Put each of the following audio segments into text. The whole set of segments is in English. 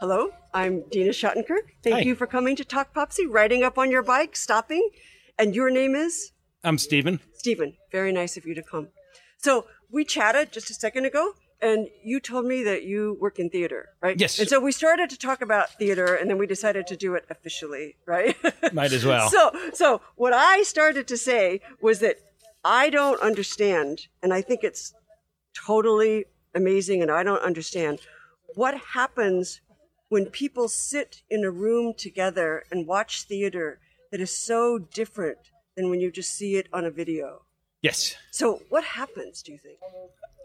Hello, I'm Dina Schottenkirk. Thank Hi. you for coming to Talk Popsy, riding up on your bike, stopping. And your name is? I'm Steven. Steven. Very nice of you to come. So we chatted just a second ago, and you told me that you work in theater, right? Yes. And so we started to talk about theater, and then we decided to do it officially, right? Might as well. So, so what I started to say was that I don't understand, and I think it's totally amazing, and I don't understand what happens when people sit in a room together and watch theater that is so different than when you just see it on a video. Yes. So, what happens? Do you think?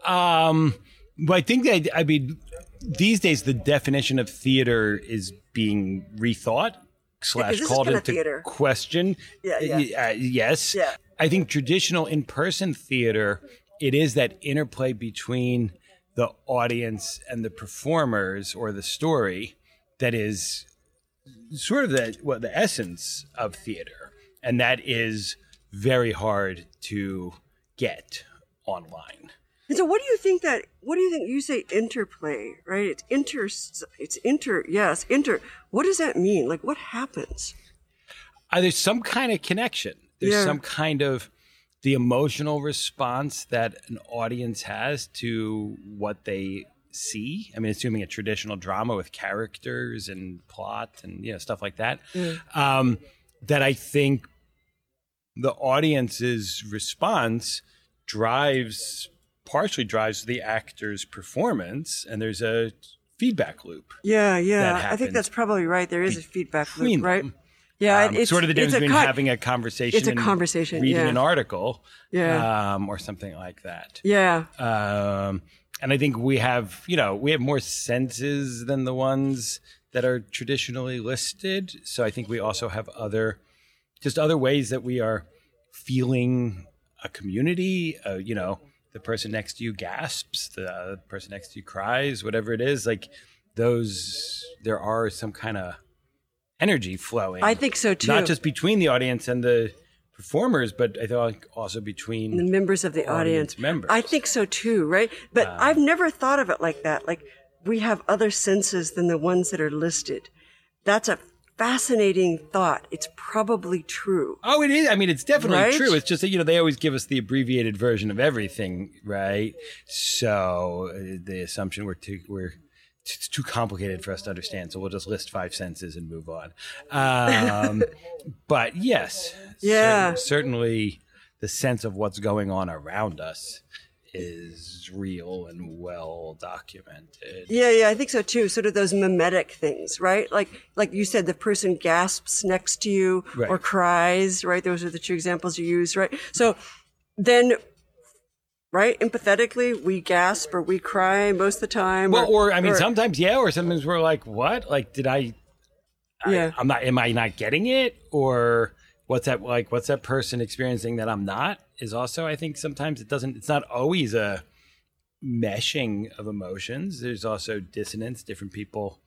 Um, well, I think that I mean these days the definition of theater is being rethought slash is called into theater. question. Yeah, yeah. Uh, yes. Yeah. I think traditional in-person theater it is that interplay between the audience and the performers or the story that is sort of the well, the essence of theater, and that is very hard to get online. And so, what do you think that? What do you think? You say interplay, right? It's inter. It's inter. Yes, inter. What does that mean? Like, what happens? uh, there's some kind of connection. There's Yeah. some kind of the emotional response that an audience has to what they see. I mean, assuming a traditional drama with characters and plot and you know stuff like that. Um, that I think the audience's response drives partially drives the actor's performance, and there's a feedback loop. Yeah, yeah. I think that's probably right. There is a feedback loop, right? Yeah, Um, it's sort of the difference between con- having a conversation it's a and conversation, reading yeah. an article Yeah. um, or something like that. Yeah, um, and i think we have you know we have more senses than the ones that are traditionally listed. So i think we also have other just other ways that we are feeling a community. Uh, you know the person next to you gasps the person next to you cries whatever it is. Like those there are some kind of energy flowing I think so too. not just between the audience and the performers, but I think also between the members of the audience. audience members. I think so too, right? But I've never thought of it like that. Like we have other senses than the ones that are listed. That's a fascinating thought. It's probably true. Oh, it is. I mean, it's definitely Right? true. It's just that you know they always give us the abbreviated version of everything, right? So uh, the assumption we're we're it's too complicated for us to understand. So we'll just list five senses and move on. Um, but yes, Yeah. cer- certainly the sense of what's going on around us is real and well documented. Yeah, yeah, I think so too. Sort of those mimetic things, right? Like, like you said, the person gasps next to you Right. or cries, right? Those are the two examples you use, right? So then, right, empathetically, we gasp or we cry most of the time. Well, or I mean, sometimes yeah, or sometimes we're like, "What? Like, did I? Yeah. I, I'm not. Am I not getting it? Or what's that like? What's that person experiencing that I'm not? Is also, I think, sometimes it doesn't. It's not always a meshing of emotions. There's also dissonance. Different people,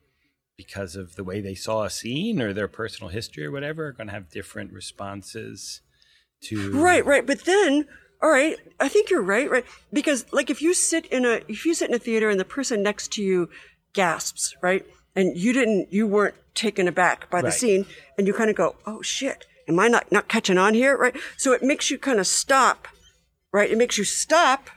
because of the way they saw a scene or their personal history or whatever, are going to have different responses to Right, right. But then, all right, I think you're right, right? Because like if you sit in a if you sit in a theater and the person next to you gasps, right? And you didn't you weren't taken aback by the Right. scene and you kind of go, "Oh shit, am I not not catching on here?" right? So it makes you kind of stop, right? It makes you stop,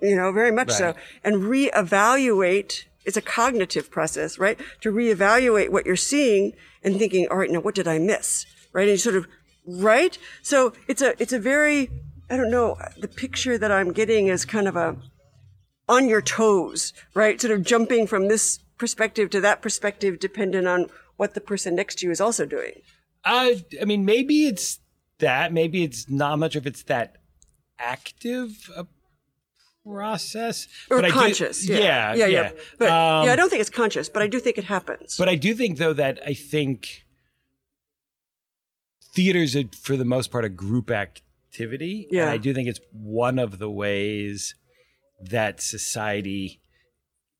you know, very much so Right. and reevaluate it's a cognitive process, right? To reevaluate what you're seeing and thinking, all right, now what did I miss? Right? And you sort of, right? So it's a, it's a very, I don't know, the picture that I'm getting is kind of a on your toes, right? Sort of jumping from this perspective to that perspective, depending on what the person next to you is also doing. Uh, I mean, maybe it's that. Maybe it's not much if it's that active a process Or I do- conscious. yeah. yeah, Yeah. yeah. But Um, yeah, I don't think it's conscious, but I do think it happens. But I do think, though, that I think theaters are, for the most part, a group activity. Yeah. And I do think it's one of the ways that society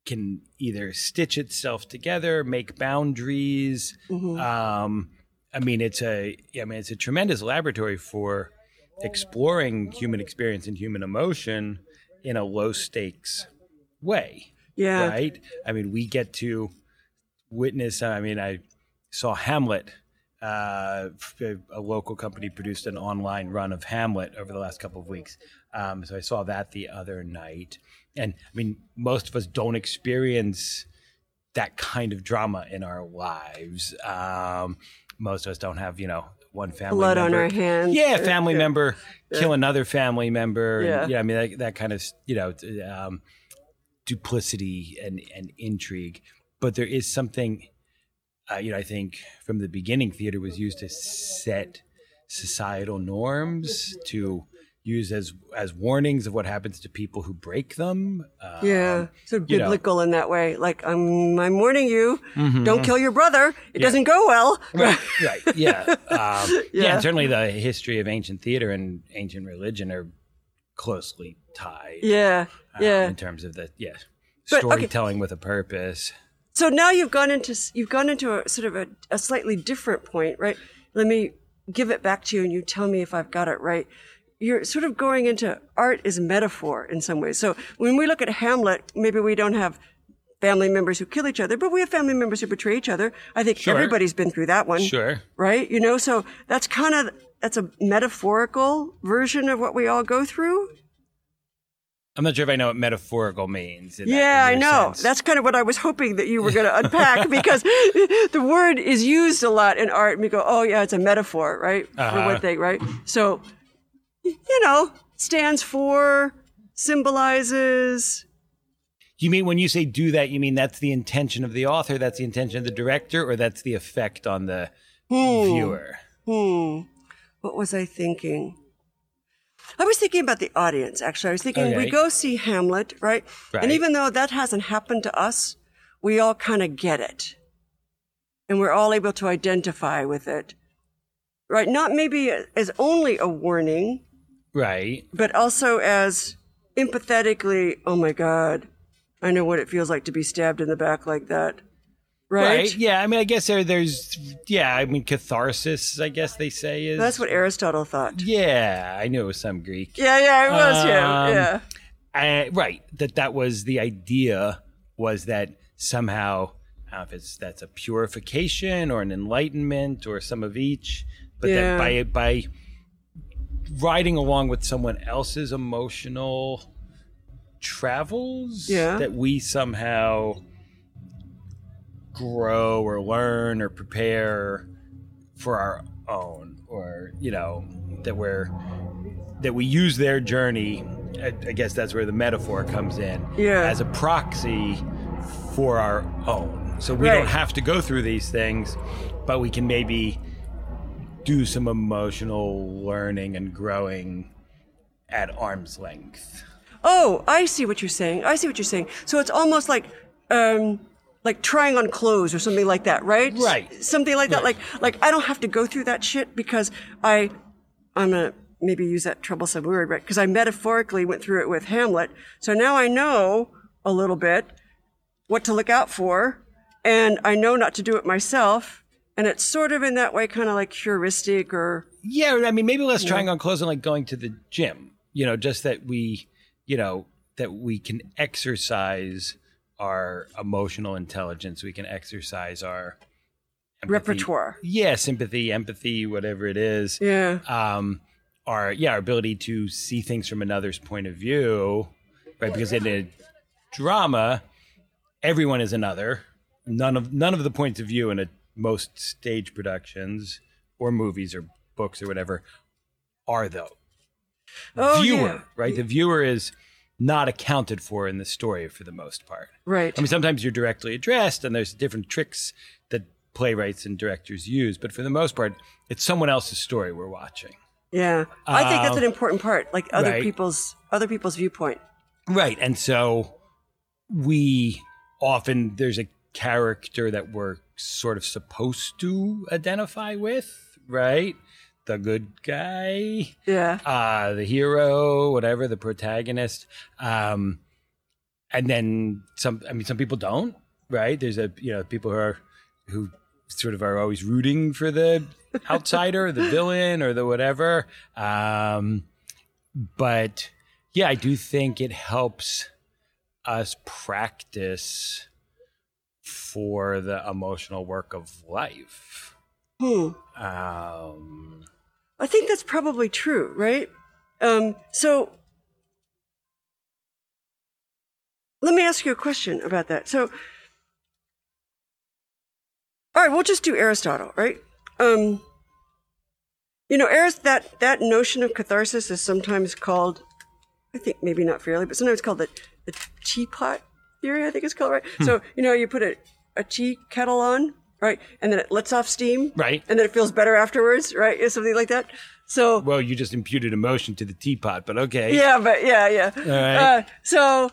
can either stitch itself together, make boundaries. Mm-hmm. Um, I mean, it's a, I mean, it's a tremendous laboratory for exploring human experience and human emotion in a low stakes way yeah. right? I mean, we get to witness. I mean, I saw Hamlet. Uh, a local company produced an online run of Hamlet over the last couple of weeks. Um, so I saw that the other night. And I mean, most of us don't experience that kind of drama in our lives. Um, most of us don't have, you know, one family Blood member. on our hands. Yeah, family Yeah. member kill another family member. and, Yeah. yeah, I mean that, that kind of you know um, duplicity and and intrigue. But there is something, uh, you know, I think from the beginning, theater was used to set societal norms to use as as warnings of what happens to people who break them. Um, Yeah, so you know. biblical in that way. Like I'm, I'm warning you, Mhm. don't kill your brother. It Yeah. doesn't go well. right, right, yeah, um, yeah. Yeah. and certainly the history of ancient theater and ancient religion are closely tied. yeah, um, yeah. in terms of the yeah But, okay. storytelling with a purpose. So now you've gone into you've gone into a sort of a, a slightly different point, right? Let me give it back to you, and you tell me if I've got it right. You're sort of going into art is metaphor in some ways. So when we look at Hamlet, maybe we don't have family members who kill each other, but we have family members who betray each other. I think Sure. everybody's been through that one. Sure. right? You know, so that's kind of that's a metaphorical version of what we all go through. I'm not sure if I know what metaphorical means. in Yeah, I know. sense. That's kind of what I was hoping that you were going to unpack because the word is used a lot in art, and we go, "Oh, yeah, it's a metaphor, right, for Uh-huh. one thing, right?" So, you know, stands for, symbolizes. You mean when you say do that, you mean that's the intention of the author, that's the intention of the director, or that's the effect on the viewer? Hmm. What was I thinking? I was thinking about the audience, actually. I was thinking we go see Hamlet, right? Right. And even though that hasn't happened to us, we all kind of get it. And we're all able to identify with it. Right? Not maybe as only a warning, Right. but also as empathetically, oh my God, I know what it feels like to be stabbed in the back like that. Right? Right. Yeah. I mean, I guess there, there's, yeah, I mean, catharsis, I guess they say is. That's what Aristotle thought. Yeah, I knew it was some Greek. Yeah, yeah, it was him. Um, Yeah. I, right. That that was the idea was that somehow, I don't know if it's that's a purification or an enlightenment or some of each, but Yeah. that by by riding along with someone else's emotional travels, Yeah. that we somehow grow or learn or prepare for our own, or you know that we're that we use their journey. I, I guess that's where the metaphor comes in. Yeah. As a proxy for our own. So we Right. don't have to go through these things, but we can maybe do some emotional learning and growing at arm's length. Oh, I see what you're saying. I see what you're saying. So it's almost like, um, like trying on clothes or something like that, right? Right. Something like that. Like, like I don't have to go through that shit because I, I'm gonna maybe use that troublesome word, right? Because I metaphorically went through it with Hamlet. So now I know a little bit what to look out for, and I know not to do it myself. And it's sort of in that way, kind of like heuristic or Yeah, I mean, maybe less trying on clothes and like going to the gym. You know, just that we, you know, that we can exercise our emotional intelligence. We can exercise our empathy. repertoire. Yeah, sympathy, empathy, whatever it is. Yeah. Um, our yeah, our ability to see things from another's point of view, right? Because in a drama, everyone is another. None of none of the points of view in a most stage productions or movies or books or whatever are though. Oh, viewer, yeah. right? The viewer is not accounted for in the story for the most part. Right. I mean, sometimes you're directly addressed, and there's different tricks that playwrights and directors use, but for the most part, it's someone else's story we're watching. Yeah, I think that's an um, important part, like other right. people's other people's viewpoint. Right. And so we often, there's a character that we're sort of supposed to identify with, right? The good guy, Yeah, uh, the hero, whatever, the protagonist. Um, and then some, I mean, some people don't, right? There's a, you know, people who are, who sort of are always rooting for the outsider, the villain, or the whatever. Um, but yeah, I do think it helps us practice for the emotional work of life. Hmm. Um, I think that's probably true, right? Um, so let me ask you a question about that. So, all right, we'll just do Aristotle, right? Um, you know, Arist- that that notion of catharsis is sometimes called, I think maybe not fairly, but sometimes called the the teapot theory. I think it's called right. So you know, you put a a tea kettle on, right, and then it lets off steam, Right. and then it feels better afterwards, right, or something like that. So well, you just imputed emotion to the teapot, but okay. yeah, but yeah, yeah. right. Uh, so,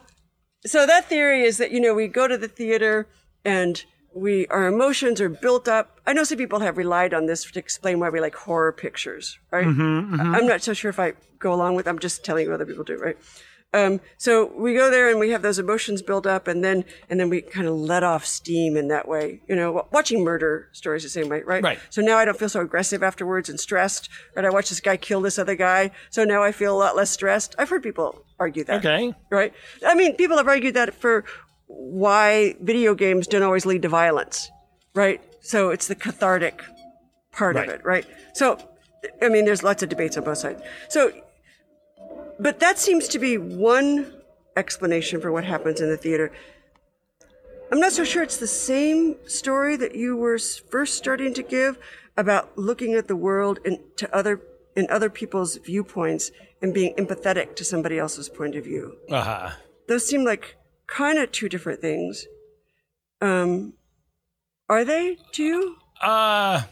so that theory is that you know we go to the theater and we our emotions are built up. I know some people have relied on this to explain why we like horror pictures, right? Mm-hmm, I- I'm not so sure if I go along with. I'm just telling you what other people do, right? Um, so we go there and we have those emotions build up, and then and then we kind of let off steam in that way. You know, watching murder stories the same way, right? Right. So now I don't feel so aggressive afterwards and stressed. Right? I watch this guy kill this other guy, so now I feel a lot less stressed. I've heard people argue that. Okay. Right. I mean, people have argued that for why video games don't always lead to violence. Right. So it's the cathartic part Right. of it. Right. So, I mean, there's lots of debates on both sides. So, but that seems to be one explanation for what happens in the theater. I'm not so sure it's the same story that you were first starting to give about looking at the world in, to other in other people's viewpoints and being empathetic to somebody else's point of view. Uh huh. Those seem like kind of two different things. Um, are they to you? Uh,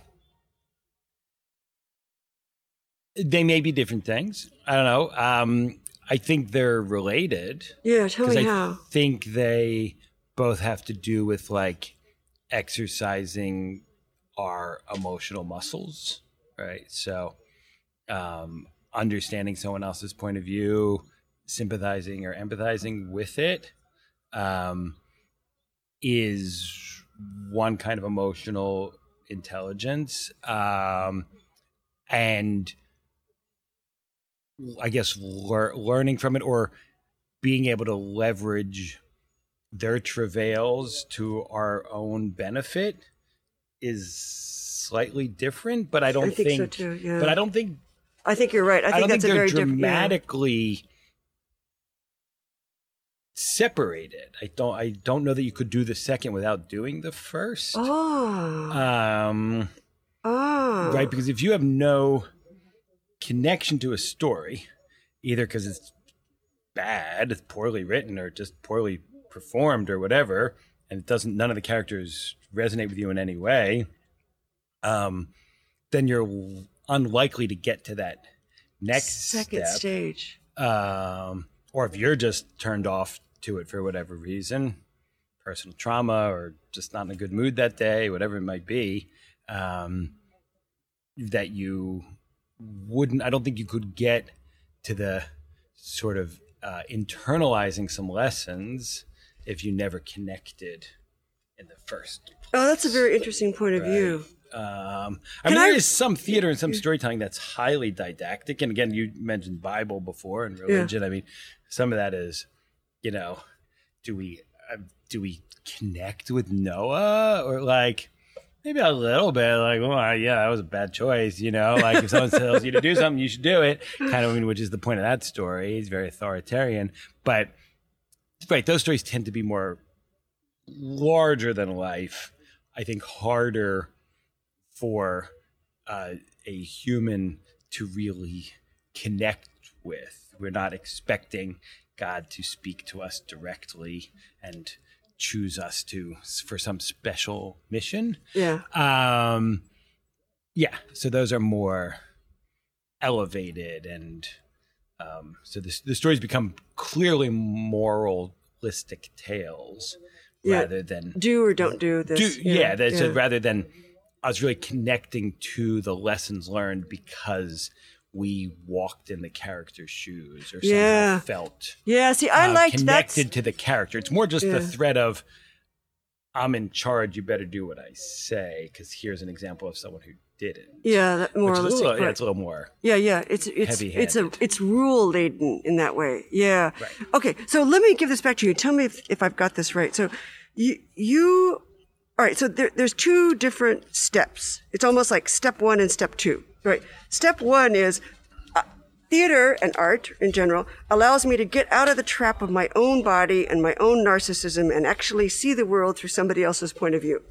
they may be different things. I don't know. Um, I think they're related. Yeah, tell me I how. I think they both have to do with like exercising our emotional muscles, right? So, um, understanding someone else's point of view, sympathizing or empathizing with it, um, is one kind of emotional intelligence, um, and I guess lear- learning from it or being able to leverage their travails to our own benefit is slightly different, but I don't I think so too, yeah. But I don't think I think you're right. I I, think don't think that's a they're very different. yeah. dramatically separated. I don't I don't know that you could do the second without doing the first. Oh, Um oh, right because if you have no connection to a story either because it's bad it's poorly written or just poorly performed or whatever and it doesn't none of the characters resonate with you in any way um then you're unlikely to get to that next second step stage. um, or if you're just turned off to it for whatever reason, personal trauma, or just not in a good mood that day, whatever it might be, um, that you wouldn't. I don't think you could get to the sort of uh, internalizing some lessons if you never connected in the first. Oh, that's a very interesting point of view. Um, I Can mean, I- there is some theater and some storytelling that's highly didactic. And again, you mentioned Bible before and religion. I mean, some of that is, you know, do we uh, do we connect with Noah or like maybe a little bit like, well, yeah, that was a bad choice. You know, like if someone tells you to do something, you should do it. Kind of, I mean, which is the point of that story. He's very authoritarian, but right, those stories tend to be more larger than life. I think harder for uh, a human to really connect with. We're not expecting God to speak to us directly and choose us to for some special mission. Yeah. Um, yeah, so those are more elevated, and um, so the, the stories become clearly moralistic tales Yeah. rather than Do or don't do this. do, yeah, that's it, rather than I was really connecting to the lessons learned because we walked in the character's shoes or Yeah. felt Yeah, see, I uh, that. connected to the character. It's more just Yeah. the threat of I'm in charge. You better do what I say because here's an example of someone who didn't. Yeah, that is a little, yeah, it's a little more. Yeah, yeah, it's it's it's a it's rule laden in that way. Yeah. Right. Okay, so let me give this back to you. Tell me if, if I've got this right. So, you you all right, so there, there's two different steps. It's almost like step one and step two, right? Step one is uh, theater and art in general allows me to get out of the trap of my own body and my own narcissism and actually see the world through somebody else's point of view.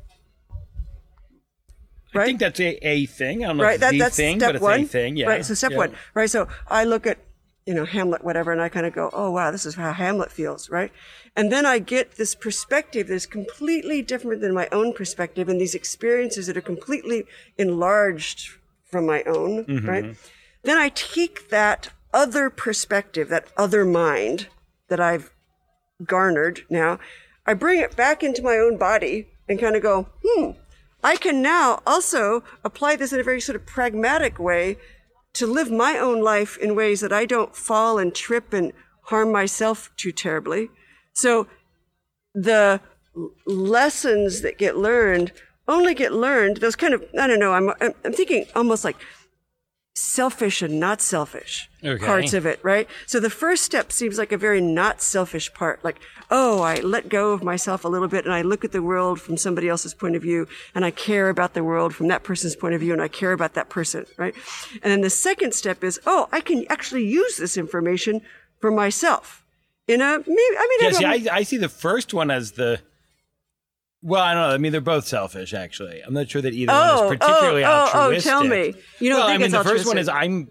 Right? I think that's a, a thing. I don't know right? if that, that's the thing, step but it's one. a thing. Yeah. Right. So step Yeah. one. Right. So I look at you know Hamlet, whatever, and I kind of go, oh wow, this is how Hamlet feels, right? And then I get this perspective that's completely different than my own perspective, and these experiences that are completely enlarged from my own, Mm-hmm. right? Then I take that other perspective, that other mind that I've garnered now, I bring it back into my own body and kind of go, hmm, I can now also apply this in a very sort of pragmatic way to live my own life in ways that I don't fall and trip and harm myself too terribly. So the lessons that get learned only get learned, those kind of, I don't know, I'm, I'm, thinking almost like selfish and not selfish Okay. parts of it, right? So the first step seems like a very not selfish part, like, oh, I let go of myself a little bit and I look at the world from somebody else's point of view and I care about the world from that person's point of view and I care about that person, right? And then the second step is, oh, I can actually use this information for myself in a, maybe, I mean, Yeah, I see, I, I see the first one as the. Well, I don't know. I mean, they're both selfish, actually. I'm not sure that either Oh, one is particularly oh, oh, oh, tell me. You don't well, think I mean, the first one is I'm,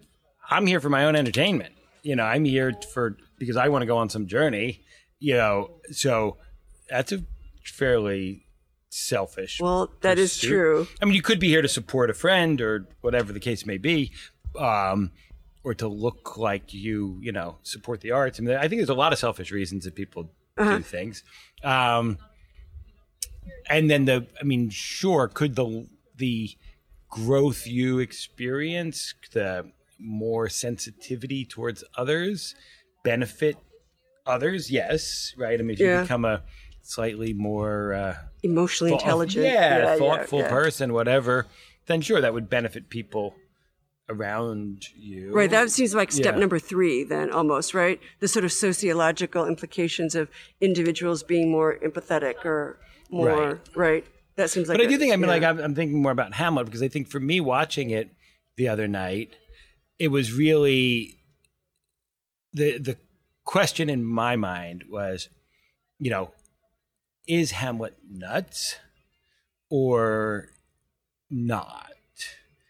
I'm here for my own entertainment. You know, I'm here for because I want to go on some journey. You know, so that's a fairly selfish. well, that is pursuit. true. I mean, you could be here to support a friend or whatever the case may be, um, or to look like you, you know, support the arts. I mean, I think there's a lot of selfish reasons that people Uh-huh. do things. Um, and then the, I mean, sure, could the the growth you experience, the more sensitivity towards others, benefit others? Yes, right. I mean, if you become a slightly more uh, Emotionally thought- intelligent. yeah, thoughtful yeah. person, whatever, then sure, that would benefit people around you. Right, that seems like step Yeah. number three, then almost, right? The sort of sociological implications of individuals being more empathetic or more, right? That seems like. But I do think, I mean, yeah. like, I'm, I'm thinking more about Hamlet because I think for me watching it the other night, it was really the the question in my mind was, you know, is Hamlet nuts or not?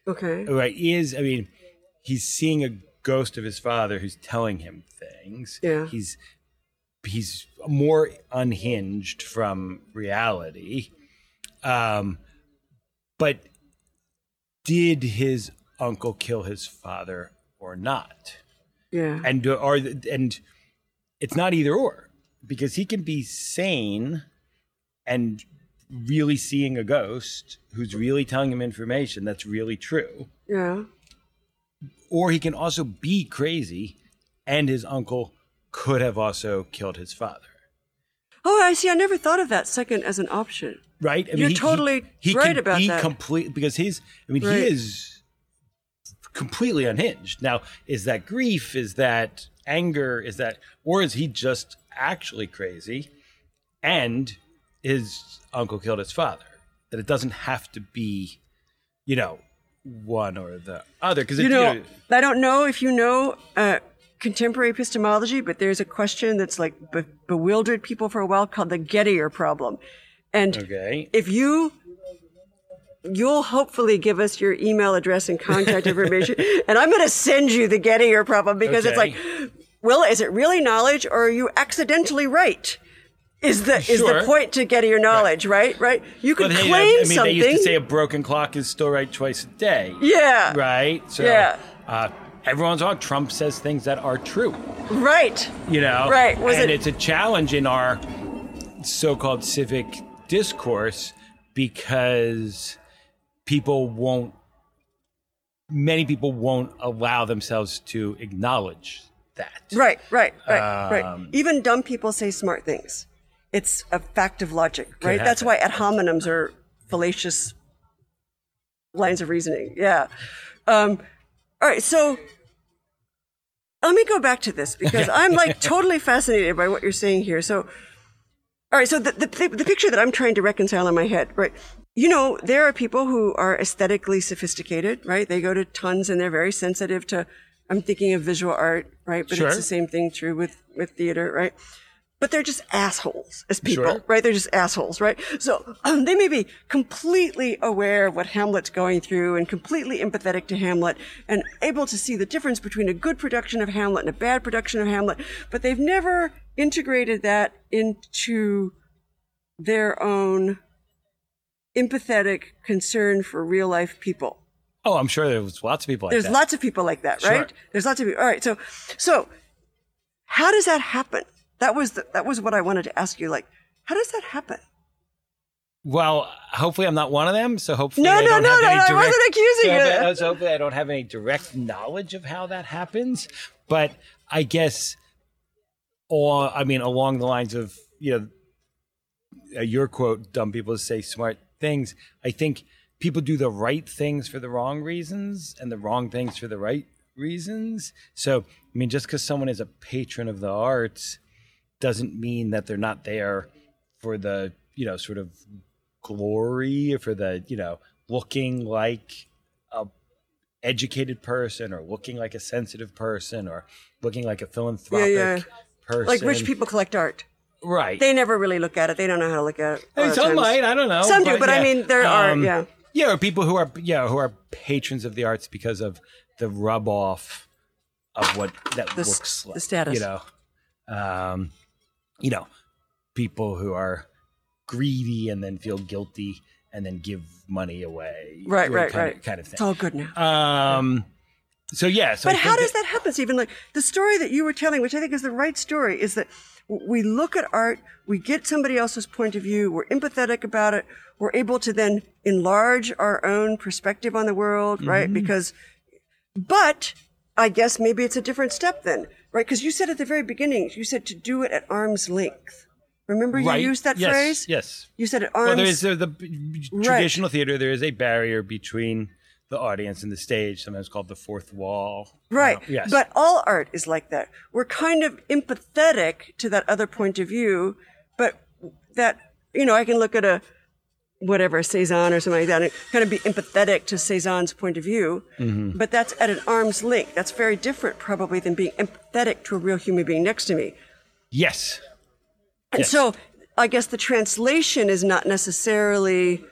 Okay. right is i mean he's seeing a ghost of his father who's telling him things Yeah. he's he's more unhinged from reality um but did his uncle kill his father or not Yeah. and or and it's not either or because he can be sane and really seeing a ghost who's really telling him information that's really true Yeah. or he can also be crazy and his uncle could have also killed his father Oh, I see. I never thought of that second as an option. right I You're totally right can about be that. complete because he's i mean Right. he is completely unhinged now is that grief is that anger is that or is he just actually crazy and his uncle killed his father that it doesn't have to be you know one or the other because You know, I don't know if you know uh, contemporary epistemology, but there's a question that's like be- bewildered people for a while called the Gettier problem. And okay if you you'll hopefully give us your email address and contact information and i'm going to send you the gettier problem because it's like well is it really knowledge or are you accidentally right is the is the Sure. point to gettier knowledge right right you could But hey, claim I mean, something they used to say a broken clock is still right twice a day. yeah Right? So, Yeah. uh, everyone's on. Trump says things that are true, right you know? Right. Was and it- it's a challenge in our so called civic discourse because people won't, many people won't allow themselves to acknowledge that. right right right right Um, even dumb people say smart things it's a fact of logic right that's why ad hominems are fallacious lines of reasoning yeah um, all right so let me go back to this because I'm like totally fascinated by what you're saying here. So, all right. So the, the, the picture that I'm trying to reconcile in my head, right? You know, there are people who are aesthetically sophisticated, right? They go to tons and they're very sensitive to, I'm thinking of visual art, right? But Sure. it's the same thing true with, with theater, right? But they're just assholes as people, Sure. right? They're just assholes, right? So um, they may be completely aware of what Hamlet's going through and completely empathetic to Hamlet and able to see the difference between a good production of Hamlet and a bad production of Hamlet, but they've never integrated that into their own empathetic concern for real life people. Oh, I'm sure there's lots of people like There's that. lots of people like that, Sure. right? There's lots of people. All right. So, so how does that happen? That was the, that was what I wanted to ask you. Like, how does that happen? Well, hopefully I'm not one of them. So hopefully No, I no, don't no, have no, any no, I wasn't accusing so you. hopefully- so hopefully I don't have any direct knowledge of how that happens. But I guess, or I mean, along the lines of you know, uh, your quote, "Dumb people say smart things." I think people do the right things for the wrong reasons and the wrong things for the right reasons. So, I mean, just because someone is a patron of the arts doesn't mean that they're not there for the you know sort of glory for the you know looking like a educated person or looking like a sensitive person or looking like a philanthropic yeah. person Like rich people collect art. right They never really look at it. They don't know how to look at it. Hey, some might i don't know Some do, but I mean, there are, Um, yeah. yeah or people who are yeah who are patrons of the arts because of the rub off of what that The looks the like status. you know um you know people who are greedy and then feel guilty and then give money away Right, right, kind right. of, kind of thing. It's all good now. um so yeah so But how does that happen, Steven? Like the story that you were telling, which I think is the right story, is that we look at art, we get somebody else's point of view, we're empathetic about it, we're able to then enlarge our own perspective on the world, Mm-hmm. right? Because, but I guess maybe it's a different step then, right? Because you said at the very beginning, you said to do it at arm's length. Remember you right used that yes, phrase? yes You said at arm's well there is uh, the traditional theater there is a barrier between the audience and the stage sometimes called the fourth wall Right. Uh, yes But all art is like that. We're kind of empathetic to that other point of view, but that, you know, I can look at a, whatever, Cezanne or something like that, and kind of be empathetic to Cezanne's point of view. Mm-hmm. But that's at an arm's length. That's very different, probably, than being empathetic to a real human being next to me. yes And Yes. so I guess the translation is not necessarily,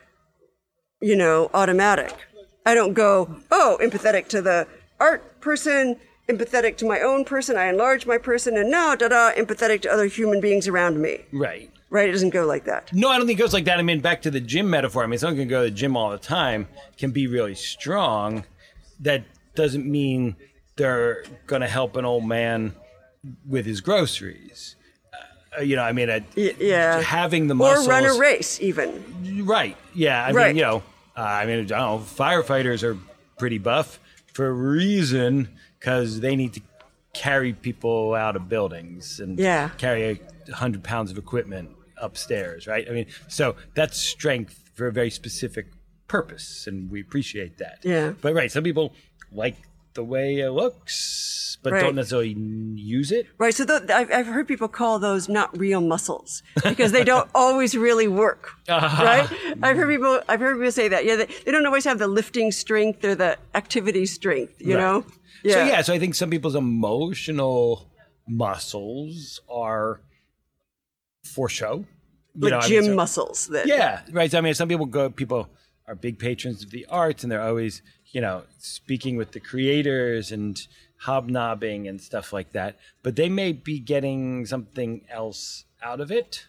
you know, automatic. I don't go, oh, empathetic to the art person, empathetic to my own person, I enlarge my person, and now, da da, empathetic to other human beings around me. right Right? It doesn't go like that. No, I don't think it goes like that. I mean, back to the gym metaphor. I mean, someone can go to the gym all the time, can be really strong. That doesn't mean they're going to help an old man with his groceries. Uh, you know, I mean, Y- yeah. having the muscles Or run a race, even. Right. Yeah. I Right. mean, you know, uh, I mean, I don't know. Firefighters are pretty buff for a reason because they need to carry people out of buildings and Yeah. carry a hundred pounds of equipment upstairs. Right. I mean, so that's strength for a very specific purpose, and we appreciate that. Yeah. But right, some people like the way it looks, but Right. don't necessarily use it. Right. So th- I've, I've heard people call those not real muscles because they don't always really work. Uh-huh. Right. I've heard people. I've heard people say that. Yeah. They, they don't always have the lifting strength or the activity strength. You Right. know. So yeah, so I think some people's emotional muscles are for show. You Like know, I mean, gym so- muscles. That. Yeah, right. So, I mean, some people go. People are big patrons of the arts, and they're always, you know, speaking with the creators and hobnobbing and stuff like that. But they may be getting something else out of it.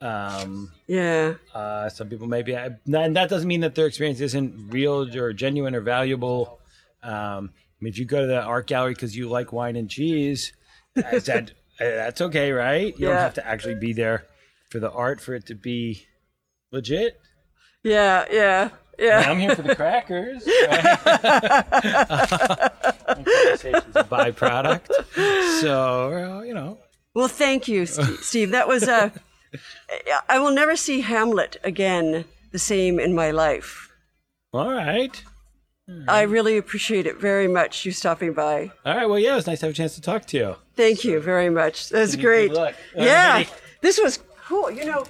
Um, Yeah. uh, some people maybe, and that doesn't mean that their experience isn't real or genuine or valuable. Um, I mean, if you go to the art gallery because you like wine and cheese, is that uh, that's okay, right? You don't have to actually be there for the art for it to be legit. Yeah. Yeah. Yeah. I'm here for the crackers. Right? Conversation's a byproduct. So, you know. Well, thank you, Steve. That was uh, I will never see Hamlet again the same in my life. All right. I really appreciate it very much. You stopping by. All right. Well, yeah, it was nice to have a chance to talk to you. Thank you very much. That's great. luck. Yeah. Alrighty. This was Cool. You know,